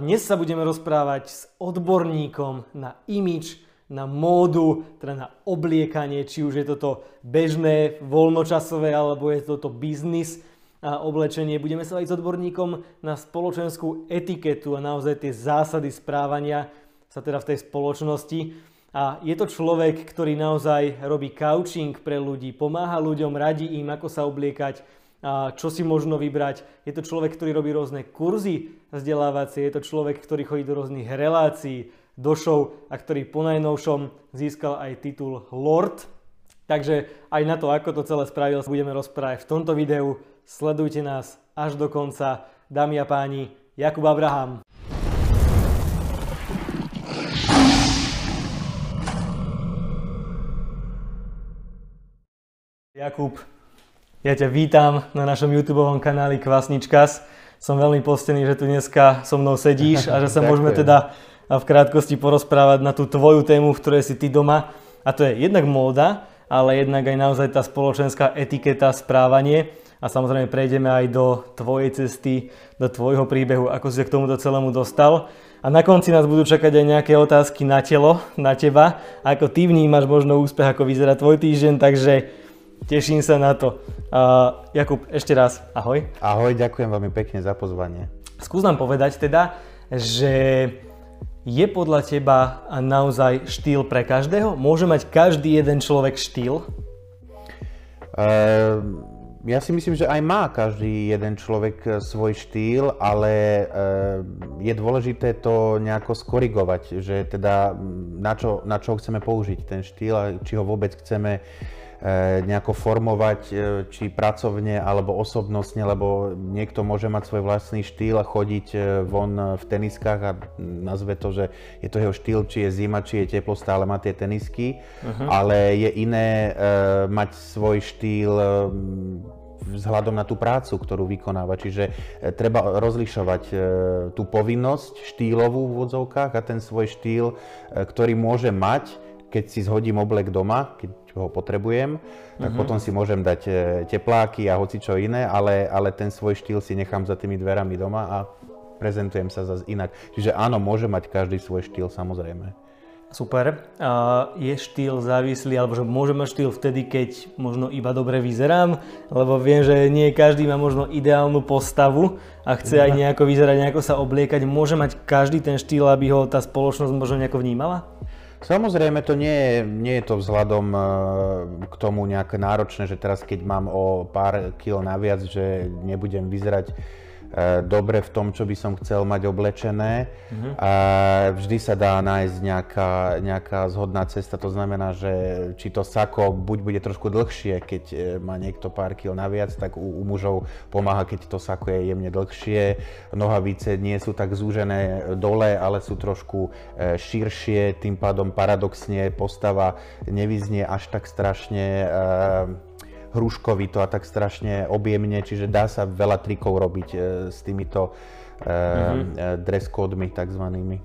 Dnes sa budeme rozprávať s odborníkom na imič, na módu, teda na obliekanie, či už je toto bežné, voľnočasové, alebo je toto biznis a oblečenie. Budeme sa aj s odborníkom na spoločenskú etiketu a naozaj tie zásady správania sa teda v tej spoločnosti. A je to človek, ktorý naozaj robí coaching pre ľudí, pomáha ľuďom, radí im, ako sa obliekať, čo si možno vybrať. Je to človek, ktorý robí rôzne kurzy vzdelávacie, je to človek, ktorý chodí do rôznych relácií, do show a ktorý po najnovšom získal aj titul Lord. Takže aj na to, ako to celé spravil, budeme rozprávať v tomto videu. Sledujte nás až do konca. Dámy a páni, Jakub Abraham. Jakub, ja ťa vítam na našom YouTube kanáli Kvasničkas. Som veľmi postený, že tu dneska so mnou sedíš a že sa môžeme teda v krátkosti porozprávať na tú tvoju tému, v ktorej si ty doma. A to je jednak móda, ale jednak aj naozaj tá spoločenská etiketa, správanie. A samozrejme prejdeme aj do tvojej cesty, do tvojho príbehu, ako si sa k tomuto celému dostal. A na konci nás budú čakať aj nejaké otázky na telo, na teba, ako ty vnímaš možno úspech, ako vyzerá tvoj týždeň, takže Teším sa na to. Uh, Jakub, ešte raz, ahoj. Ahoj, ďakujem veľmi pekne za pozvanie. Skús nám povedať teda, že je podľa teba naozaj štýl pre každého? Môže mať každý jeden človek štýl? Uh, ja si myslím, že aj má každý jeden človek e, svoj štýl, ale uh, je dôležité to nejako skorigovať, že teda na čo, na čo chceme použiť ten štýl a či ho vôbec chceme E, nejako formovať, e, či pracovne alebo osobnostne, lebo niekto môže mať svoj vlastný štýl a chodiť e, von v teniskách a nazve to, že je to jeho štýl, či je zima, či je teplo, stále má tie tenisky, uh-huh. ale je iné mať svoj štýl vzhľadom na tú prácu, ktorú vykonáva. Čiže treba rozlišovať tú povinnosť štýlovú v úvodzovkách a ten svoj štýl, ktorý môže mať, keď si zhodím oblek doma, keď ho potrebujem, tak uh-huh. potom si môžem dať e, tepláky a hoci čo iné, ale, ale ten svoj štýl si nechám za tými dverami doma a prezentujem sa zase inak. Čiže áno, môže mať každý svoj štýl samozrejme. Super. A je štýl závislý, alebo že môže mať štýl vtedy, keď možno iba dobre vyzerám, lebo viem, že nie každý má možno ideálnu postavu a chce aj nejako vyzerať, nejako sa obliekať. Môže mať každý ten štýl, aby ho tá spoločnosť možno nejako vnímala? Samozrejme, to nie je, nie je to vzhľadom e, k tomu nejaké náročné, že teraz keď mám o pár kil naviac, že nebudem vyzerať dobre v tom, čo by som chcel mať oblečené. Uh-huh. A vždy sa dá nájsť nejaká, nejaká zhodná cesta, to znamená, že či to sako buď bude trošku dlhšie, keď e, má niekto pár kil naviac, tak u, u mužov pomáha, keď to sako je jemne dlhšie. Nohavice nie sú tak zúžené dole, ale sú trošku e, širšie, tým pádom paradoxne postava nevyznie až tak strašne hruškovito a tak strašne objemne, čiže dá sa veľa trikov robiť e, s týmito mm-hmm. dress kódmi takzvanými.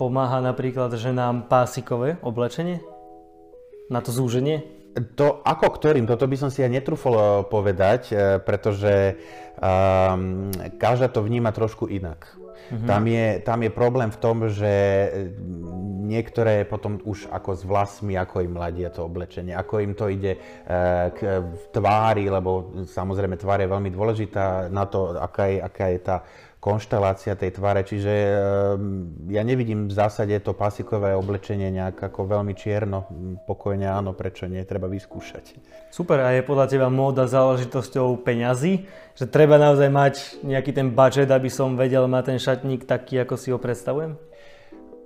Pomáha napríklad ženám pásikové oblečenie? Na to zúženie? To ako ktorým, toto by som si aj netrúfol povedať, pretože um, každá to vníma trošku inak. Mm-hmm. Tam, je, tam je problém v tom, že niektoré potom už ako s vlasmi, ako im mladia to oblečenie, ako im to ide e, k tvári, lebo samozrejme tvár je veľmi dôležitá na to, aká je, aká je tá konštelácia tej tváre, čiže e, ja nevidím v zásade to pasikové oblečenie nejak ako veľmi čierno, pokojne áno, prečo nie, treba vyskúšať. Super, a je podľa teba móda záležitosťou peňazí? Že treba naozaj mať nejaký ten budget, aby som vedel mať ten šatník taký, ako si ho predstavujem?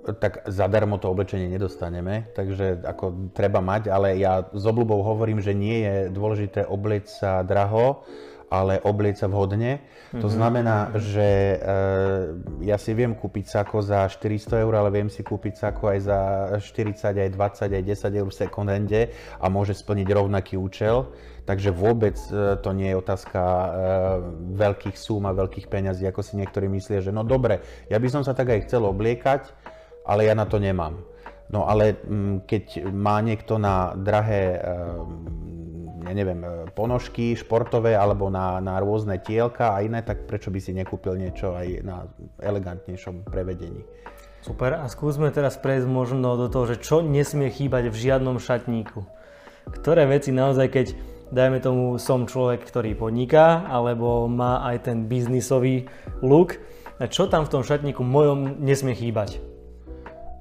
tak zadarmo to oblečenie nedostaneme, takže ako treba mať, ale ja s obľubou hovorím, že nie je dôležité oblieť sa draho, ale oblieť sa vhodne. Mm-hmm. To mhm. znamená, že e, ja si viem kúpiť sako za 400 eur, ale viem si kúpiť sako aj za 40, aj 20, aj 10 eur v second hande a môže splniť rovnaký účel. Takže vôbec e, to nie je otázka e, veľkých súm a veľkých peňazí, ako si niektorí myslia, že no dobre, ja by som sa tak aj chcel obliekať, ale ja na to nemám. No ale mm, keď má niekto na drahé, ja neviem, ponožky športové alebo na, na rôzne tielka a iné, tak prečo by si nekúpil niečo aj na elegantnejšom prevedení? Super, a skúsme teraz prejsť možno do toho, že čo nesmie chýbať v žiadnom šatníku. Ktoré veci naozaj, keď dajme tomu som človek, ktorý podniká, alebo má aj ten biznisový look, čo tam v tom šatníku mojom nesmie chýbať?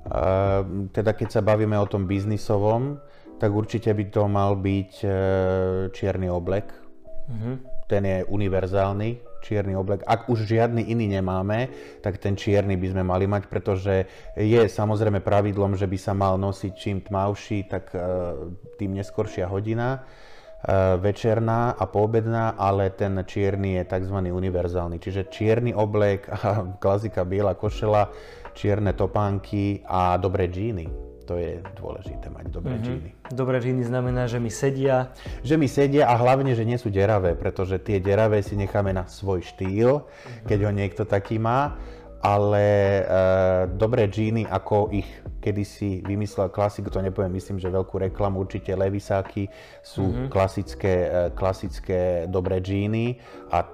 Uh, teda keď sa bavíme o tom biznisovom, tak určite by to mal byť uh, čierny oblek. Uh-huh. Ten je univerzálny, čierny oblek. Ak už žiadny iný nemáme, tak ten čierny by sme mali mať, pretože je samozrejme pravidlom, že by sa mal nosiť čím tmavší, tak e, tým neskoršia hodina e, večerná a poobedná, ale ten čierny je tzv. univerzálny. Čiže čierny oblek a klasika biela košela, čierne topánky a dobré džíny. To je dôležité mať dobré mm-hmm. džíny. Dobré džíny znamená, že mi sedia. Že mi sedia a hlavne, že nie sú deravé, pretože tie deravé si necháme na svoj štýl, mm-hmm. keď ho niekto taký má. Ale e, dobré džíny, ako ich kedysi vymyslel klasik, to nepoviem, myslím, že veľkú reklamu, určite Levisáky sú mm-hmm. klasické, e, klasické dobré džíny a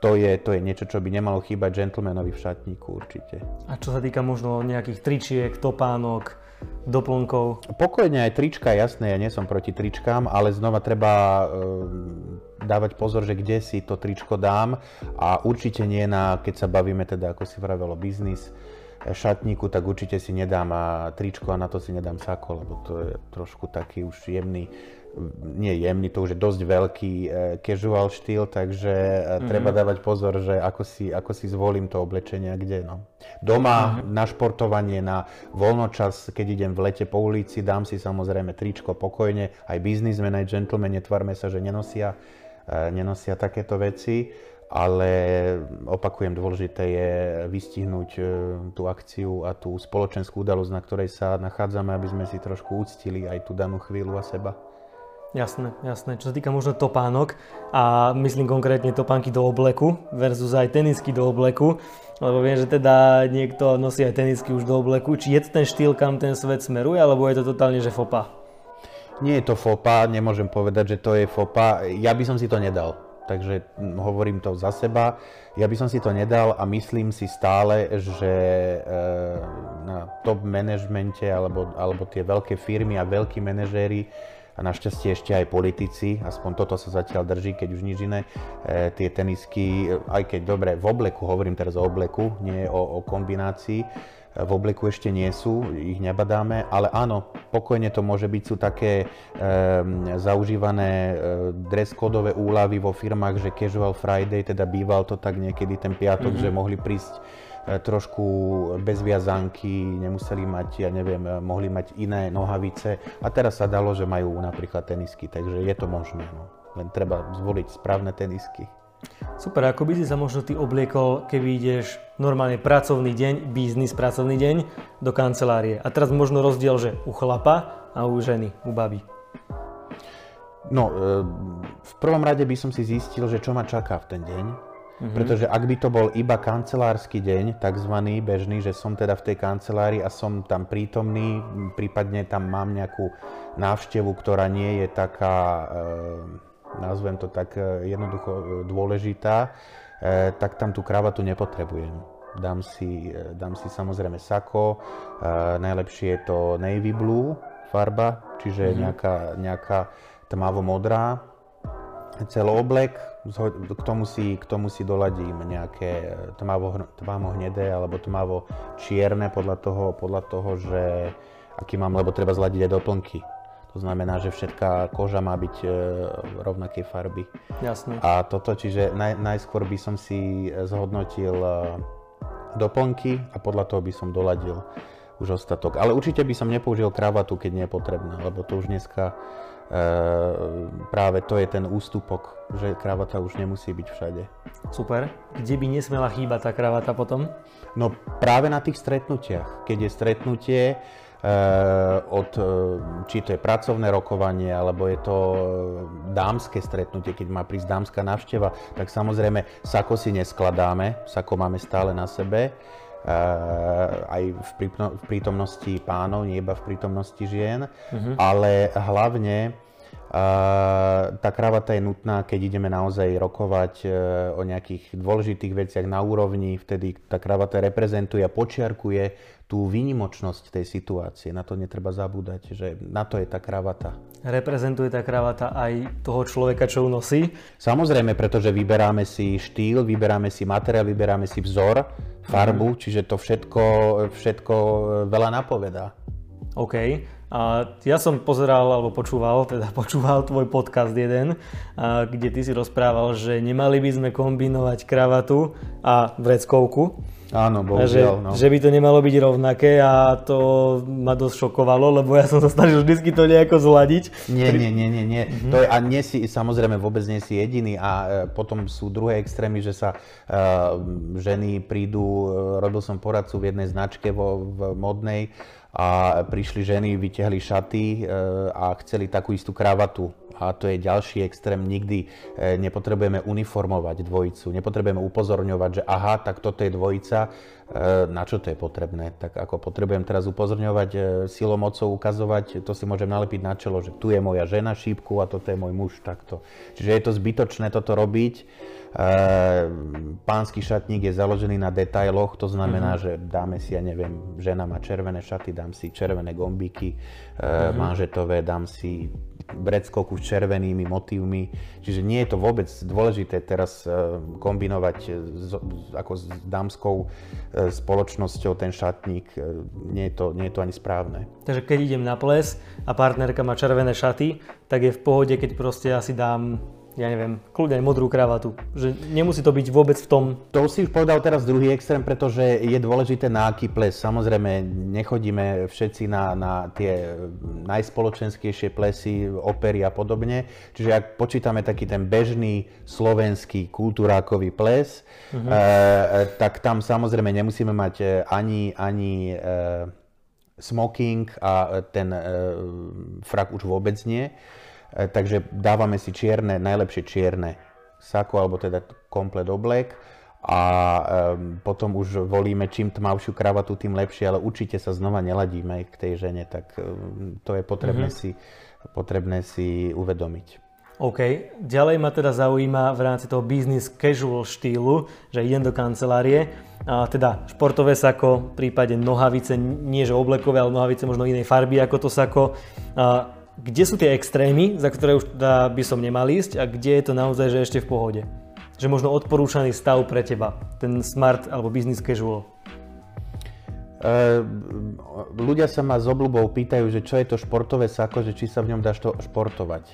to je, to je niečo, čo by nemalo chýbať gentlemanovi v šatníku určite. A čo sa týka možno nejakých tričiek, topánok, doplnkov? Pokojne aj trička, jasné, ja nie som proti tričkám, ale znova treba e, dávať pozor, že kde si to tričko dám a určite nie na, keď sa bavíme teda, ako si vravelo, biznis, e, šatníku, tak určite si nedám a tričko a na to si nedám sako, lebo to je trošku taký už jemný nie jemný, to už je dosť veľký e, casual štýl, takže mm-hmm. treba dávať pozor, že ako si, ako si zvolím to oblečenie kde. No. Doma mm-hmm. na športovanie, na voľnočas, keď idem v lete po ulici, dám si samozrejme tričko pokojne, aj biznismen, aj gentleman, netvarme sa, že nenosia, e, nenosia takéto veci, ale opakujem, dôležité je vystihnúť tú akciu a tú spoločenskú udalosť, na ktorej sa nachádzame, aby sme si trošku uctili aj tú danú chvíľu a seba. Jasné, jasné. Čo sa týka možno topánok a myslím konkrétne topánky do obleku versus aj tenisky do obleku, lebo viem, že teda niekto nosí aj tenisky už do obleku. Či je ten štýl, kam ten svet smeruje, alebo je to totálne, že fopa? Nie je to fopa, nemôžem povedať, že to je fopa. Ja by som si to nedal. Takže hovorím to za seba. Ja by som si to nedal a myslím si stále, že eh, na top manažmente alebo, alebo tie veľké firmy a veľkí manažéri a našťastie ešte aj politici, aspoň toto sa zatiaľ drží, keď už nič iné, e, tie tenisky, aj keď dobre, v obleku, hovorím teraz o obleku, nie o, o kombinácii, e, v obleku ešte nie sú, ich nebadáme, ale áno, pokojne to môže byť, sú také e, zaužívané e, dress-kódové úlavy vo firmách, že Casual Friday, teda býval to tak niekedy ten piatok, mm-hmm. že mohli prísť E, trošku bez viazanky, nemuseli mať, ja neviem, e, mohli mať iné nohavice a teraz sa dalo, že majú napríklad tenisky, takže je to možné. No. Len treba zvoliť správne tenisky. Super, ako by si sa možno ty obliekol, keby ideš normálne pracovný deň, biznis pracovný deň do kancelárie. A teraz možno rozdiel, že u chlapa a u ženy, u baby. No, e, v prvom rade by som si zistil, že čo ma čaká v ten deň Mm-hmm. Pretože ak by to bol iba kancelársky deň, takzvaný bežný, že som teda v tej kancelárii a som tam prítomný, prípadne tam mám nejakú návštevu, ktorá nie je taká, e, nazvem to tak e, jednoducho e, dôležitá, e, tak tam tú kravatu nepotrebujem. Dám si, dám si samozrejme sako, e, najlepšie je to navy blue farba, čiže mm-hmm. nejaká, nejaká tmavo-modrá, celooblek, k tomu si, k tomu si doladím nejaké tmavo, tmavo hnedé alebo tmavo čierne podľa toho, podľa toho, že aký mám, lebo treba zladiť aj doplnky. To znamená, že všetká koža má byť e, rovnakej farby. Jasne. A toto, čiže naj, najskôr by som si zhodnotil e, doplnky a podľa toho by som doladil už ostatok. Ale určite by som nepoužil kravatu, keď nie je potrebné, lebo to už dneska práve to je ten ústupok, že kravata už nemusí byť všade. Super. Kde by nesmela chýbať tá kravata potom? No práve na tých stretnutiach. Keď je stretnutie, Uh, od, uh, či to je pracovné rokovanie, alebo je to dámske stretnutie, keď má prísť dámska návšteva, tak samozrejme sako si neskladáme, sako máme stále na sebe. Aj v, prítomnosti pánov, nie iba v prítomnosti žien, uh-huh. ale hlavne tá kravata je nutná, keď ideme naozaj rokovať e, o nejakých dôležitých veciach na úrovni, vtedy tá kravata reprezentuje a počiarkuje tú výnimočnosť tej situácie. Na to netreba zabúdať, že na to je tá kravata. Reprezentuje tá kravata aj toho človeka, čo ju nosí? Samozrejme, pretože vyberáme si štýl, vyberáme si materiál, vyberáme si vzor, farbu, mm. čiže to všetko, všetko veľa napovedá. OK. A ja som pozeral, alebo počúval, teda počúval tvoj podcast jeden, a, kde ty si rozprával, že nemali by sme kombinovať kravatu a vreckovku. Áno, bohužiaľ. No. Že by to nemalo byť rovnaké a to ma dosť šokovalo, lebo ja som sa snažil vždy to nejako zladiť. Nie, nie, nie, nie. nie. Mm-hmm. To je, a nie si, samozrejme vôbec nie si jediný a e, potom sú druhé extrémy, že sa uh, ženy prídu, uh, robil som poradcu v jednej značke vo, v modnej, a prišli ženy, vyťahli šaty e, a chceli takú istú kravatu. A to je ďalší extrém. Nikdy e, nepotrebujeme uniformovať dvojicu, nepotrebujeme upozorňovať, že aha, tak toto je dvojica, na čo to je potrebné. Tak ako potrebujem teraz upozorňovať, silou mocou ukazovať, to si môžem nalepiť na čelo, že tu je moja žena šípku a toto je môj muž takto. Čiže je to zbytočné toto robiť Ehm, pánsky šatník je založený na detailoch, to znamená, mm-hmm. že dáme si, ja neviem, žena má červené šaty, dám si červené gombíky, mm-hmm. manžetové, dám si breckoku s červenými motívmi. Čiže nie je to vôbec dôležité teraz kombinovať s, ako s dámskou spoločnosťou ten šatník. Nie je, to, nie je to ani správne. Takže keď idem na ples a partnerka má červené šaty, tak je v pohode, keď proste asi dám ja neviem, kľudne modrú kravatu. Že nemusí to byť vôbec v tom... To si už povedal teraz druhý extrém, pretože je dôležité na aký ples. Samozrejme, nechodíme všetci na, na tie najspoločenskejšie plesy, opery a podobne. Čiže ak počítame taký ten bežný slovenský kultúrákový ples, uh-huh. e, tak tam samozrejme nemusíme mať e, ani, ani e, smoking a ten e, frak už vôbec nie. E, takže dávame si čierne, najlepšie čierne sako, alebo teda komplet oblek a um, potom už volíme čím tmavšiu kravatu, tým lepšie, ale určite sa znova neladíme k tej žene, tak um, to je potrebné, mm-hmm. si, potrebné si uvedomiť. OK. Ďalej ma teda zaujíma v rámci toho business casual štýlu, že idem do kancelárie, a teda športové sako, v prípade nohavice, nie že oblekové, ale nohavice možno inej farby ako to sako. A kde sú tie extrémy, za ktoré už teda by som nemal ísť a kde je to naozaj že ešte v pohode? Že možno odporúčaný stav pre teba, ten smart alebo business casual. Uh, ľudia sa ma s obľubou pýtajú, že čo je to športové sako, že či sa v ňom to športovať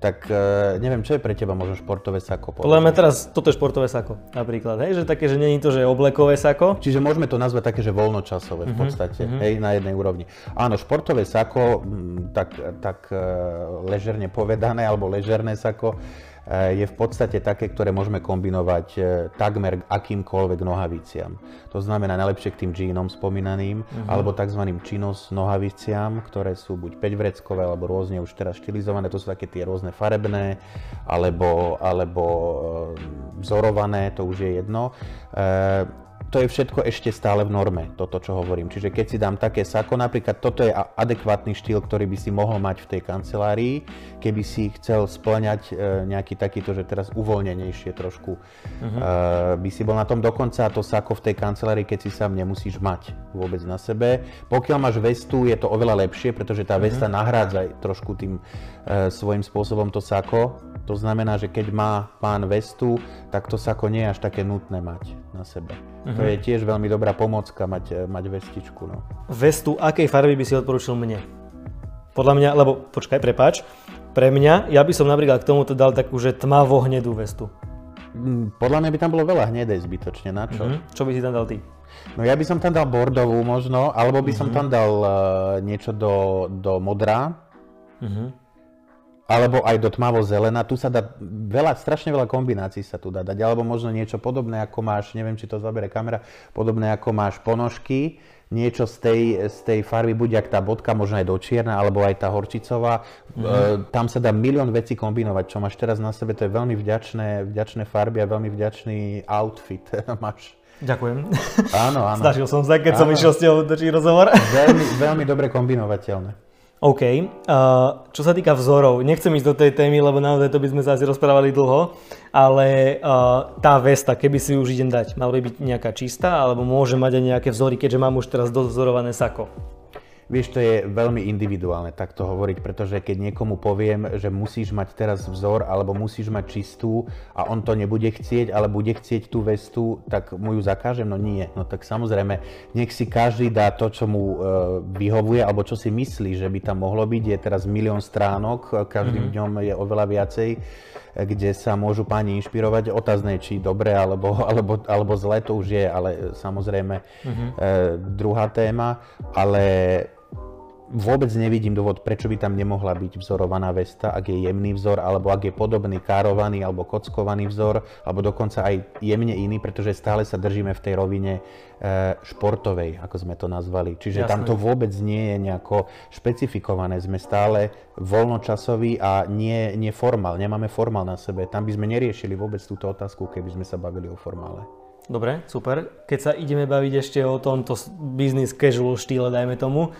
tak uh, neviem, čo je pre teba možno športové sako? Podľa mňa teraz toto je športové sako napríklad, hej, že také, že není to, že oblekové sako. Čiže môžeme to nazvať také, že voľnočasové v mhm, podstate, uh-huh. hej, na jednej úrovni. Áno, športové sako, tak, tak uh, ležerne povedané, alebo ležerné sako, je v podstate také, ktoré môžeme kombinovať eh, takmer akýmkoľvek nohaviciam. To znamená najlepšie k tým džínom spomínaným, uh-huh. alebo tzv. činos nohaviciam, ktoré sú buď 5-vreckové, alebo rôzne už teraz štilizované, to sú také tie rôzne farebné, alebo, alebo eh, vzorované, to už je jedno to je všetko ešte stále v norme, toto čo hovorím. Čiže keď si dám také sako, napríklad toto je adekvátny štýl, ktorý by si mohol mať v tej kancelárii, keby si chcel splňať e, nejaký takýto, že teraz uvoľnenejšie trošku uh-huh. by si bol na tom. Dokonca to sako v tej kancelárii, keď si sám nemusíš mať vôbec na sebe. Pokiaľ máš vestu, je to oveľa lepšie, pretože tá vesta uh-huh. nahrádza trošku tým e, svojím spôsobom to sako. To znamená, že keď má pán vestu, tak to sako nie je až také nutné mať na sebe. Uh-huh. To je tiež veľmi dobrá pomocka mať, mať vestičku. No. Vestu akej farby by si odporučil mne? Podľa mňa, lebo počkaj, prepáč, pre mňa, ja by som napríklad k tomuto dal takú, že tmavo hnedú vestu. Mm, podľa mňa by tam bolo veľa hnedej zbytočne, na čo? Uh-huh. Čo by si tam dal ty? No ja by som tam dal bordovú možno, alebo by uh-huh. som tam dal uh, niečo do, do modrá. Uh-huh alebo aj do tmavo zelená. Tu sa dá veľa, strašne veľa kombinácií sa tu dá dať, alebo možno niečo podobné, ako máš, neviem, či to zabere kamera, podobné ako máš ponožky, niečo z tej, z tej farby, buď ak tá bodka, možno aj do čierna, alebo aj tá horčicová. Mm. E, tam sa dá milión vecí kombinovať, čo máš teraz na sebe, to je veľmi vďačné, vďačné farby a veľmi vďačný outfit máš. Ďakujem. Áno, áno. Snažil som sa, keď áno. som išiel s točiť rozhovor. Veľmi, veľmi dobre kombinovateľné. OK. Uh, čo sa týka vzorov, nechcem ísť do tej témy, lebo naozaj to by sme sa asi rozprávali dlho, ale uh, tá vesta, keby si už idem dať, mala by byť nejaká čistá, alebo môže mať aj nejaké vzory, keďže mám už teraz dozorované sako? Vieš, to je veľmi individuálne takto hovoriť, pretože keď niekomu poviem, že musíš mať teraz vzor alebo musíš mať čistú a on to nebude chcieť, ale bude chcieť tú vestu, tak mu ju zakážem? No nie. No tak samozrejme, nech si každý dá to, čo mu e, vyhovuje alebo čo si myslí, že by tam mohlo byť. Je teraz milión stránok, každým mm-hmm. dňom je oveľa viacej kde sa môžu páni inšpirovať. Otázne, či dobre alebo, alebo, alebo zle to už je, ale samozrejme mm-hmm. e, druhá téma. Ale vôbec nevidím dôvod, prečo by tam nemohla byť vzorovaná vesta, ak je jemný vzor, alebo ak je podobný károvaný alebo kockovaný vzor, alebo dokonca aj jemne iný, pretože stále sa držíme v tej rovine e, športovej, ako sme to nazvali. Čiže Jasne. tam to vôbec nie je nejako špecifikované. Sme stále voľnočasoví a nie, nie formál, nemáme formál na sebe. Tam by sme neriešili vôbec túto otázku, keby sme sa bavili o formále. Dobre, super. Keď sa ideme baviť ešte o tomto business casual štýle, dajme tomu,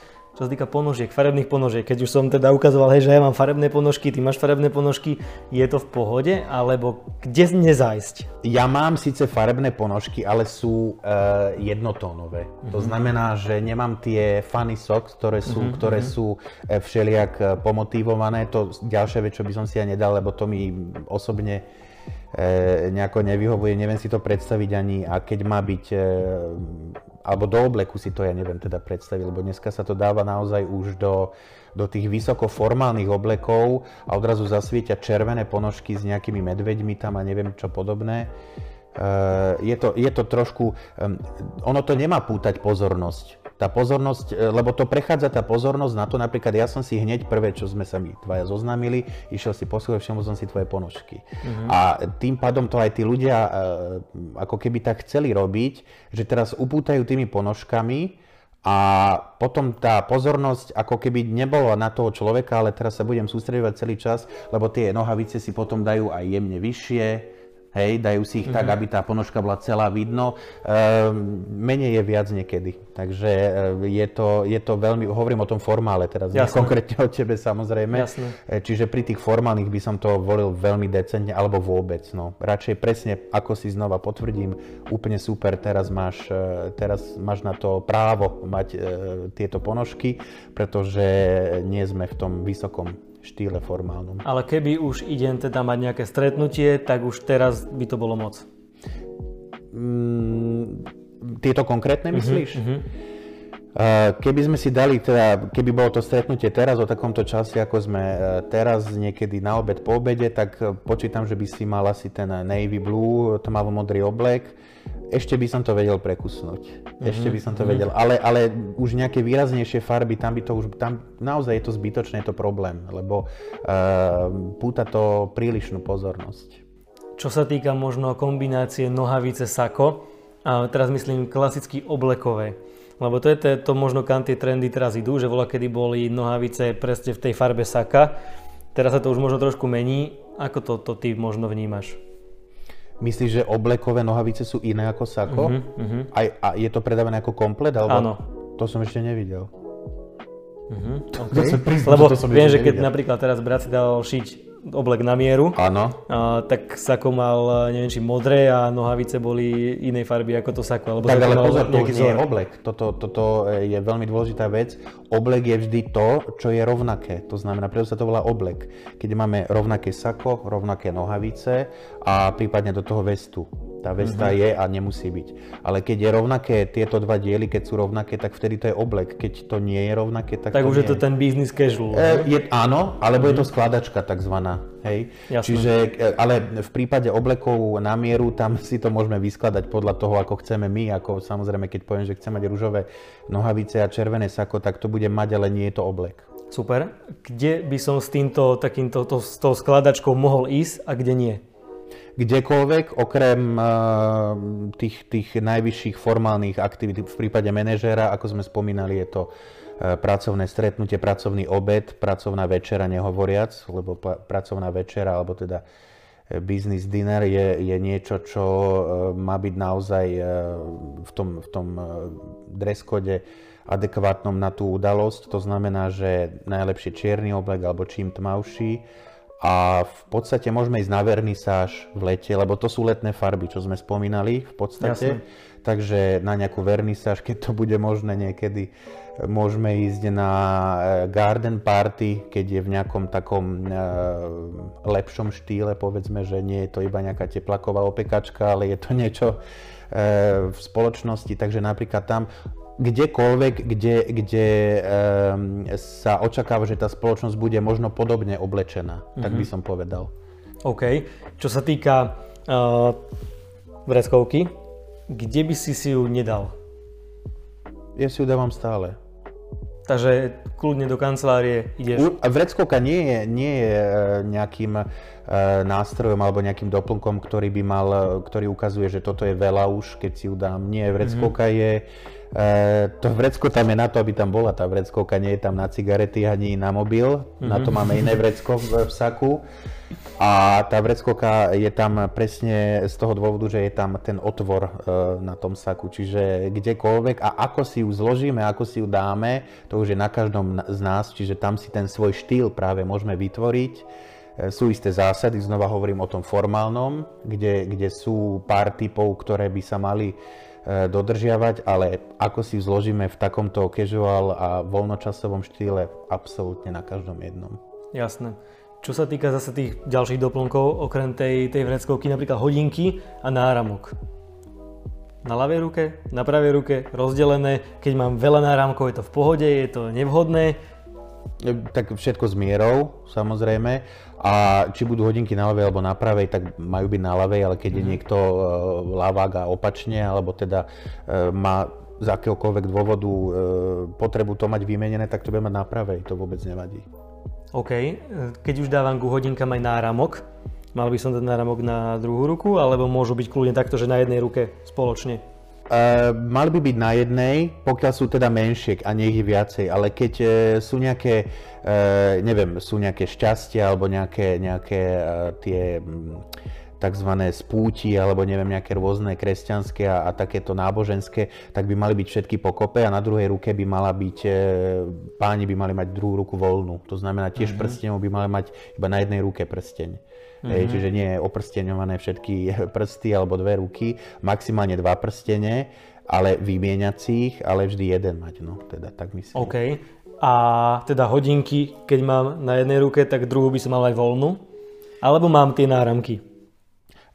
čo sa týka ponožiek, farebných ponožiek, keď už som teda ukazoval, hej, že ja mám farebné ponožky, ty máš farebné ponožky, je to v pohode, alebo kde nezájsť? Ja mám síce farebné ponožky, ale sú uh, jednotónové. Mm-hmm. To mhm. znamená, že nemám tie funny socks, ktoré sú, mm-hmm. ktoré mhm. sú uh, všelijak uh, pomotivované. To ďalšia vec, čo by som si ja nedal, lebo to mi osobne nejako nevyhovuje, neviem si to predstaviť ani a keď má byť alebo do obleku si to ja neviem teda predstaviť, lebo dneska sa to dáva naozaj už do, do tých vysoko formálnych oblekov a odrazu zasvietia červené ponožky s nejakými medveďmi tam a neviem čo podobné. Uh, je, to, je to trošku, ono to nemá pútať pozornosť tá pozornosť, e, lebo to prechádza tá pozornosť na to, napríklad ja som si hneď prvé, čo sme sa mi dvaja zoznámili, išiel si posúvať, všimol som si tvoje ponožky. Uh-huh. A tým pádom to aj tí ľudia e, ako keby tak chceli robiť, že teraz upútajú tými ponožkami a potom tá pozornosť ako keby nebola na toho človeka, ale teraz sa budem sústredovať celý čas, lebo tie nohavice si potom dajú aj jemne vyššie, Hej, dajú si ich mm-hmm. tak, mhm. aby tá ponožka bola celá vidno. E, menej je viac niekedy. Takže e, je, to, je to veľmi, hovorím o tom formále teraz, nie konkrétne o tebe samozrejme. Jasne. Čiže pri tých formálnych by som to volil veľmi decentne, alebo vôbec. No. Radšej presne, ako si znova potvrdím, úplne super, teraz máš, e, teraz máš na to právo mať e, tieto ponožky, pretože nie sme v tom vysokom štýle formálnom. Ale keby už idem teda mať nejaké stretnutie, tak už teraz by to bolo moc. Mm, tieto konkrétne myslíš? Uh-huh, uh-huh. Keby sme si dali, teda, keby bolo to stretnutie teraz o takomto čase, ako sme e, teraz niekedy na obed po obede, tak e, počítam, že by si mal asi ten navy blue, tmavo-modrý oblek ešte by som to vedel prekusnúť. Mm-hmm. Ešte by som to mm-hmm. vedel. Ale, ale už nejaké výraznejšie farby, tam by to už, tam naozaj je to zbytočné, je to problém, lebo uh, púta to prílišnú pozornosť. Čo sa týka možno kombinácie nohavice sako, a teraz myslím klasicky oblekové. Lebo to je to, to možno kam tie trendy teraz idú, že voľa kedy boli nohavice presne v tej farbe saka. Teraz sa to už možno trošku mení. Ako to, to ty možno vnímaš? Myslíš, že oblekové nohavice sú iné ako sako? Uh-huh, uh-huh. Aj, a je to predávané ako komplet? Alebo... Áno. To som ešte nevidel. Uh-huh, okay. to priznám, Lebo to som viem, že keď nevidel. napríklad teraz brat si dal šiť oblek na mieru. Áno. A, tak sako mal, neviem či modré a nohavice boli inej farby ako to sako. Alebo tak ale pozor, to nie je oblek. Toto, toto je veľmi dôležitá vec. Oblek je vždy to, čo je rovnaké. To znamená, preto sa to volá oblek. Keď máme rovnaké sako, rovnaké nohavice a prípadne do toho vestu. Tá vesta mm-hmm. je a nemusí byť. Ale keď je rovnaké tieto dva diely, keď sú rovnaké, tak vtedy to je oblek. Keď to nie je rovnaké, tak, tak to už nie. je to ten business casual. E, je, áno, alebo mm-hmm. je to mhm. skladačka takzvaná. Hej? Jasne. Čiže, e, ale v prípade oblekov na mieru, tam si to môžeme vyskladať podľa toho, ako chceme my. Ako samozrejme, keď poviem, že chcem mať rúžové nohavice a červené sako, tak to bude mať, ale nie je to oblek. Super. Kde by som s týmto, takýmto, to, s tou skladačkou mohol ísť a kde nie? Kdekoľvek, okrem uh, tých, tých najvyšších formálnych aktivít. V prípade manažéra, ako sme spomínali, je to uh, pracovné stretnutie, pracovný obed, pracovná večera nehovoriac, lebo pracovná večera, alebo teda business dinner je, je niečo, čo má byť naozaj v tom, v tom dress code adekvátnom na tú udalosť. To znamená, že najlepšie čierny oblek alebo čím tmavší. A v podstate môžeme ísť na vernisáž v lete, lebo to sú letné farby, čo sme spomínali v podstate. Jasne takže na nejakú vernisáž, keď to bude možné niekedy, môžeme ísť na eh, garden party, keď je v nejakom takom e, lepšom štýle, povedzme, že nie je to iba nejaká teplaková opekačka, ale je to niečo e, v spoločnosti, takže napríklad tam kdekoľvek, kde, kde e, sa očakáva, že tá spoločnosť bude možno podobne oblečená, mm-hmm. tak by mhm. som povedal. OK. Čo sa týka uh, vreckovky, kde by si si ju nedal? Ja si ju dávam stále. Takže kľudne do kancelárie ideš? Vreckovka nie je, nie je e, nejakým e, nástrojom alebo nejakým doplnkom, ktorý by mal, ktorý ukazuje, že toto je veľa už, keď si ju dám. Nie, vreckovka mm-hmm. je to vrecko tam je na to, aby tam bola tá vreckovka, nie je tam na cigarety ani na mobil, mm-hmm. na to mhm. máme iné vrecko v, v saku. A tá vreckovka je tam presne z toho dôvodu, že je tam ten otvor e, na tom saku, čiže kdekoľvek a ako si ju zložíme, ako si ju dáme, to už je na každom z nás, čiže tam si ten svoj štýl práve môžeme vytvoriť. E, sú isté zásady, znova hovorím o tom formálnom, kde, kde sú pár typov, ktoré by sa mali dodržiavať, ale ako si zložíme v takomto casual a voľnočasovom štýle, absolútne na každom jednom. Jasné. Čo sa týka zase tých ďalších doplnkov, okrem tej, tej vreckovky, napríklad hodinky a náramok. Na ľavej ruke, na pravej ruke, rozdelené. Keď mám veľa náramkov, je to v pohode, je to nevhodné. E, tak všetko s mierou, samozrejme. A či budú hodinky na ľavej alebo na pravej, tak majú byť na ľavej, ale keď je mhm. niekto uh, ľavák a opačne, alebo teda uh, má z akéhokoľvek dôvodu uh, potrebu to mať vymenené, tak to bude mať na pravej, to vôbec nevadí. OK, keď už dávam ku hodinkám aj náramok, mal by som dať náramok na druhú ruku, alebo môžu byť kľudne takto, že na jednej ruke spoločne? Uh, mali by byť na jednej, pokiaľ sú teda menšie a nie ich viacej, ale keď uh, sú nejaké, uh, neviem, sú nejaké šťastia alebo nejaké, nejaké tie um, tzv. spúti alebo neviem, nejaké rôzne kresťanské a, a takéto náboženské, tak by mali byť všetky pokope a na druhej ruke by mala byť, páni by mali mať druhú ruku voľnú. To znamená, tiež mm-hmm. prstenov by mali mať iba na jednej ruke prsteň. Mm-hmm. Hej, čiže nie je oprsteňované všetky prsty alebo dve ruky, maximálne dva prstene, ale vymieňacích, ale vždy jeden mať, no, teda tak myslím. OK. A teda hodinky, keď mám na jednej ruke, tak druhú by som mal aj voľnú? Alebo mám tie náramky?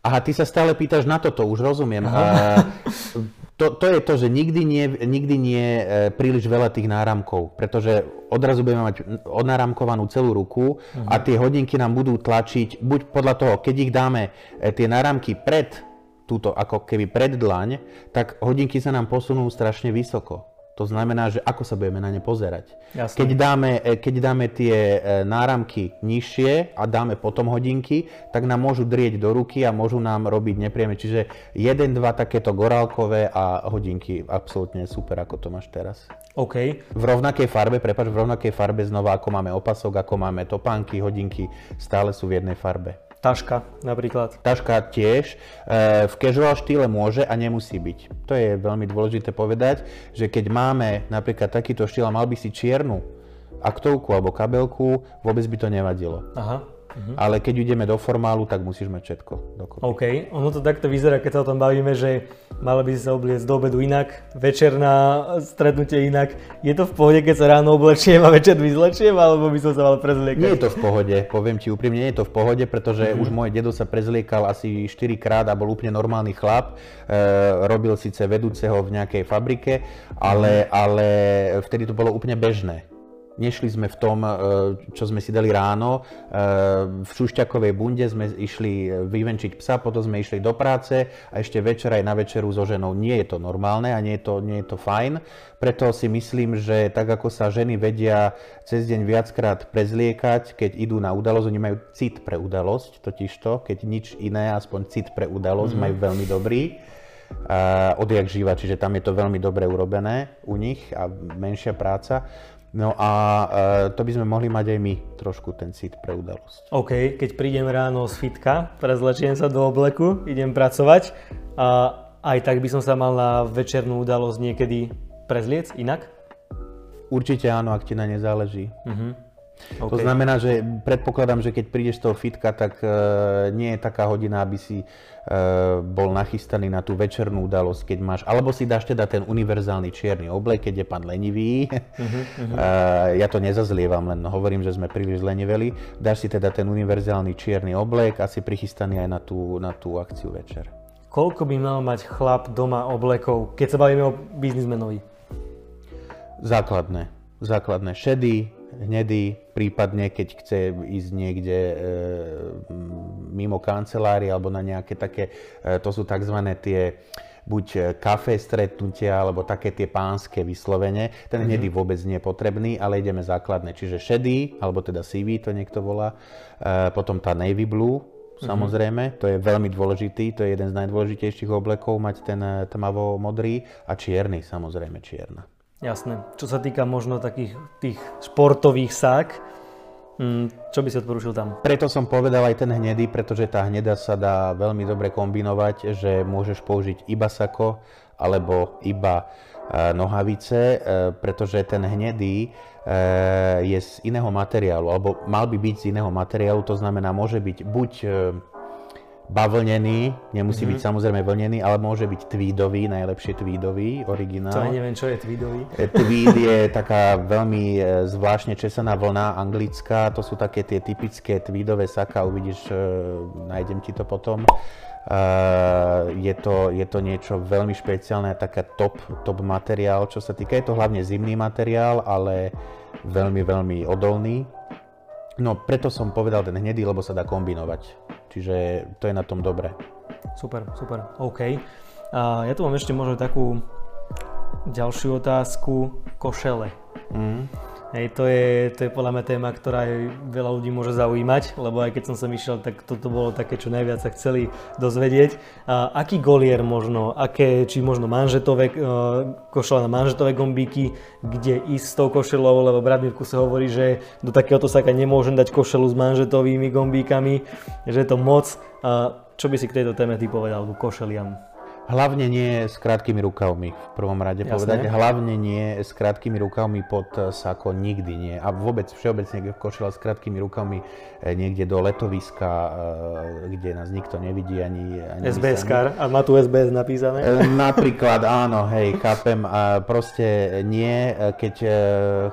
Aha, ty sa stále pýtaš na toto, už rozumiem. Aha. to, to je to, že nikdy nie, nikdy nie e, príliš veľa tých náramkov, pretože odrazu budeme mať odnáramkovanú celú ruku uh-huh. a tie hodinky nám budú tlačiť, buď podľa toho, keď ich dáme e, tie náramky pred túto, ako keby pred dlaň, tak hodinky sa nám posunú strašne vysoko. To znamená, že ako sa budeme na ne pozerať. Jasne. Keď dáme, e, keď dáme tie e, náramky nižšie a dáme potom hodinky, tak nám môžu drieť do ruky a môžu nám robiť nepríjemne. Čiže jeden, dva takéto gorálkové a hodinky absolútne super, ako to máš teraz. OK. V rovnakej farbe, prepač, v rovnakej farbe znova, ako máme opasok, ako máme topánky, hodinky, stále sú v jednej farbe. Taška napríklad. Taška tiež. E, v casual štýle môže a nemusí byť. To je veľmi dôležité povedať, že keď máme napríklad takýto štýl a mal by si čiernu aktovku alebo kabelku, vôbec by to nevadilo. Aha. Uh-huh. Ale keď ideme do formálu, tak musíš mať všetko dokopy. OK, ono to takto vyzerá, keď sa o tom bavíme, že mala by sa obliecť do obedu inak, večer na stretnutie inak. Je to v pohode, keď sa ráno oblečiem a večer vyzlečiem, alebo by som sa mal prezliekať? Nie je to v pohode, poviem ti úprimne, nie je to v pohode, pretože uh-huh. už môj dedo sa prezliekal asi 4 krát a bol úplne normálny chlap. E, robil síce vedúceho v nejakej fabrike, ale, uh-huh. ale vtedy to bolo úplne bežné. Nešli sme v tom, e, čo sme si dali ráno. E, v Šušťakovej bunde sme išli vyvenčiť psa, potom sme išli do práce a ešte večer aj na večeru so ženou. Nie je to normálne a nie je to, nie je to fajn. Preto si myslím, že tak ako sa ženy vedia cez deň viackrát prezliekať, keď idú na udalosť, oni majú cit pre udalosť, totižto, keď nič iné, aspoň cit pre udalosť mm. majú veľmi dobrý. Odjak živa, čiže tam je to veľmi dobre urobené u nich a menšia práca No a e, to by sme mohli mať aj my trošku ten cit pre udalosť. OK, keď prídem ráno z fitka, prezlečiem sa do obleku, idem pracovať a aj tak by som sa mal na večernú udalosť niekedy prezliec inak? Určite áno, ak ti na ne záleží. Mhm. To znamená, že predpokladám, že keď prídeš toho fitka, tak e, nie je taká hodina, aby si e, bol nachystaný na tú večernú udalosť, keď máš, alebo si dáš teda ten univerzálny čierny oblek, keď je pán lenivý. Mhm, E, ja to nezazlievam, len hovorím, že sme príliš leniveli. Dáš si teda ten univerzálny čierny oblek a si prichystaný aj na tú, na tú akciu večer. Koľko by mal mať chlap doma oblekov, keď sa bavíme o biznismenovi? Základné. Základné šedý, hnedý, prípadne keď chce ísť niekde e, mimo kancelárie alebo na nejaké také, e, to sú tzv. tie buď e, kafe stretnutia, alebo také tie pánske vyslovene. Ten hnedý vôbec nie je potrebný, ale ideme základné. Čiže šedý, alebo teda CV to niekto volá. E, potom tá navy blue, samozrejme, to je veľmi dôležitý, to je jeden z najdôležitejších oblekov, mať ten e, tmavo modrý a čierny, samozrejme čierna. Jasné. Čo sa týka možno takých tých športových sák, mm, čo by si odporúčil tam? Preto som povedal aj ten hnedý, pretože tá hneda sa dá veľmi dobre kombinovať, že môžeš použiť iba sako alebo iba e, nohavice, e, pretože ten hnedý e, je z iného materiálu, alebo mal by byť z iného materiálu, to znamená, môže byť buď bavlnený, nemusí byť samozrejme vlnený, ale môže byť tweedový, najlepšie tweedový, originál. To neviem, čo je tweedový. E, Tweed je taká veľmi e, zvláštne česaná vlna anglická, to sú také tie typické tweedové saka, uvidíš, e, nájdem ti to potom. E, Je to, je to niečo veľmi špeciálne, taká top, top materiál, čo sa týka, je to hlavne zimný materiál, ale veľmi, veľmi odolný. No preto som povedal ten hnedý, lebo sa dá kombinovať. Čiže to je na tom dobre. Super, super, OK. A ja tu mám ešte možno takú ďalšiu otázku. Košele. Mm. Hej, to je, to je podľa mňa téma, ktorá aj veľa ľudí môže zaujímať, lebo aj keď som sem išiel, tak toto bolo také, čo najviac sa chceli dozvedieť. A aký golier možno, aké, či možno manžetové, uh, košele na manžetové gombíky, kde ísť s tou košelou, lebo v kuse hovorí, že do takéhoto saka nemôžem dať košelu s manžetovými gombíkami, že je to moc. A čo by si k tejto téme ty povedal, ku košeliam? Hlavne nie s krátkými rukavmi, v prvom rade Jasné. povedať. Hlavne nie s krátkými rukavmi pod eh, sako, nikdy nie. A vôbec všeobecne košela s krátkými rukavmi eh, niekde do letoviska, eh, kde nás nikto nevidí ani... ani SBS kar a má tu SBS napísané. E, Napríklad áno, hej, chápem. A proste nie, keď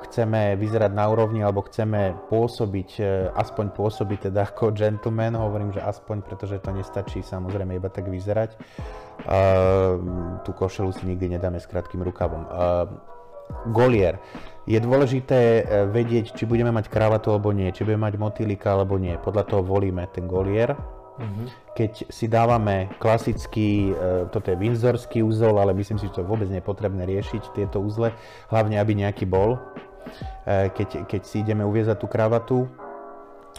chceme vyzerať na úrovni alebo chceme pôsobiť, aspoň pôsobiť teda ako gentleman, hovorím, že aspoň, pretože to nestačí samozrejme iba tak vyzerať. E, Tú košelu si nikdy nedáme s krátkým rukavom. Golier. Je dôležité e, vedieť, či budeme mať kravatu alebo nie, či budeme mať motýlika alebo nie. Podľa toho volíme ten golier. Keď si dávame klasický, e, toto je windsorský úzol, ale myslím si, že to vôbec je potrebné riešiť tieto úzle, hlavne aby nejaký bol, e, keď, keď si ideme uviezať tú kravatu.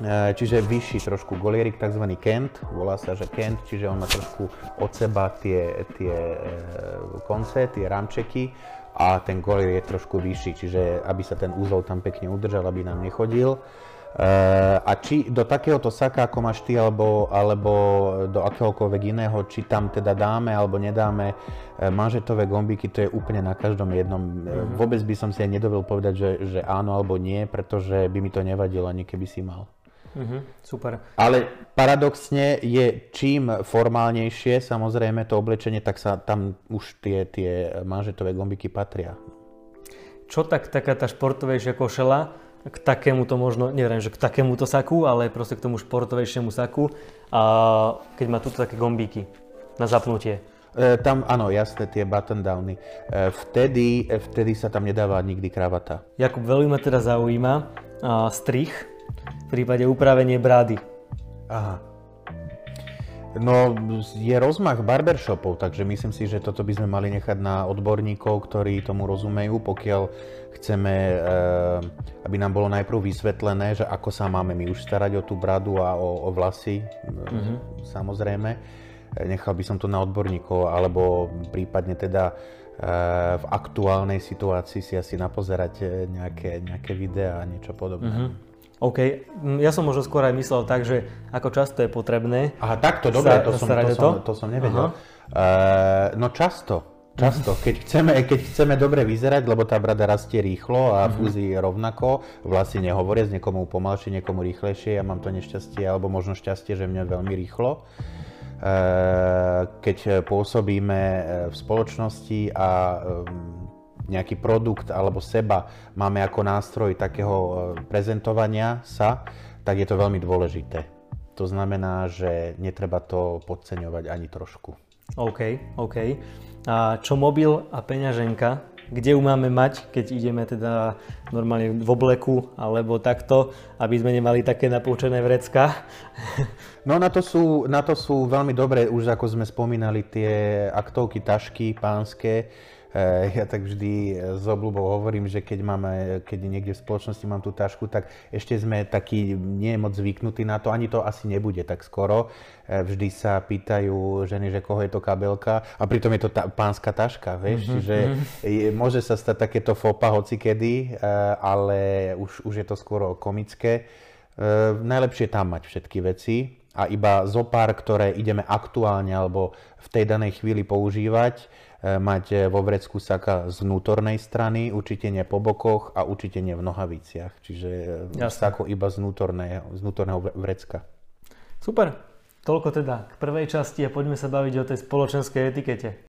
E, Čiže vyšší trošku golierik, tzv. kent, volá sa, že kent, čiže on má trošku od seba tie, tie e, konce, tie ramčeky a ten golier je trošku vyšší, čiže aby sa ten úzol tam pekne udržal, aby nám nechodil. E, A či do takéhoto saka, ako máš ty, alebo, alebo do akéhokoľvek iného, či tam teda dáme alebo nedáme manžetové gombíky, to je úplne na každom jednom. E, Vôbec by som si aj nedovolil povedať, že, že áno alebo nie, pretože by mi to nevadilo ani keby si mal. Mhm, super. Ale paradoxne je čím formálnejšie samozrejme to oblečenie, tak sa tam už tie, tie manžetové gombiky patria. Čo tak taká tá športovejšia košela k takémuto možno, neviem, že k takémuto saku, ale proste k tomu športovejšiemu saku, a keď má tu také gombíky na zapnutie. E, tam, áno, jasné, tie button downy. E, vtedy, e, vtedy sa tam nedáva nikdy kravata. Jakub, veľmi ma teda zaujíma a, strich prípade upravenie brády. Aha. No, je rozmach barbershopov, takže myslím si, že toto by sme mali nechať na odborníkov, ktorí tomu rozumejú, pokiaľ chceme, eh, aby nám bolo najprv vysvetlené, že ako sa máme my už starať o tú bradu a o, o vlasy, mm-hmm. samozrejme. Eh, Nechal by som to na odborníkov, alebo prípadne teda v aktuálnej situácii si asi napozerať nejaké, nejaké videá a niečo podobné. Mm-hmm. OK, ja som možno skôr aj myslel tak, že ako často je potrebné Aha, takto, dobre, to, som, to, som, to som nevedel. Uh, no často, Často, keď chceme, keď chceme dobre vyzerať, lebo tá brada rastie rýchlo a mhm. fúzi rovnako, vlastne nehovoria, z niekomu pomalšie, niekomu rýchlejšie, ja mám to nešťastie, alebo možno šťastie, že mňa veľmi rýchlo. Eh, keď pôsobíme eh, v spoločnosti a nejaký produkt alebo seba máme ako nástroj takého prezentovania sa, tak je to veľmi dôležité. To znamená, že netreba to podceňovať ani trošku. OK, OK. A čo mobil a peňaženka? Kde ju máme mať, keď ideme teda normálne v obleku alebo takto, aby sme nemali také napúčené vrecka? No na to, sú, na to sú veľmi dobré, už ako sme spomínali, tie aktovky, tašky pánske, ja tak vždy s obľubou hovorím, že keď, máme, keď niekde v spoločnosti mám tú tašku, tak ešte sme takí nie moc zvyknutí na to, ani to asi nebude tak skoro. Eh, vždy sa pýtajú ženy, že koho je to kabelka a pritom je to tá, pánska taška, vieš, mm-hmm. čiže mhm. je, môže sa stať takéto fopa hocikedy, eh, ale už, už je to skoro komické. Najlepšie tam mať všetky veci a iba zo pár, ktoré ideme aktuálne alebo v tej danej chvíli používať, mať e, vo vrecku saka z vnútornej strany, určite nie po bokoch a určite nie v nohaviciach. Čiže e, Jasne. sako iba z vnútorného, z vnútorného vrecka. Super, toľko teda k prvej časti a poďme sa baviť o tej spoločenskej etikete.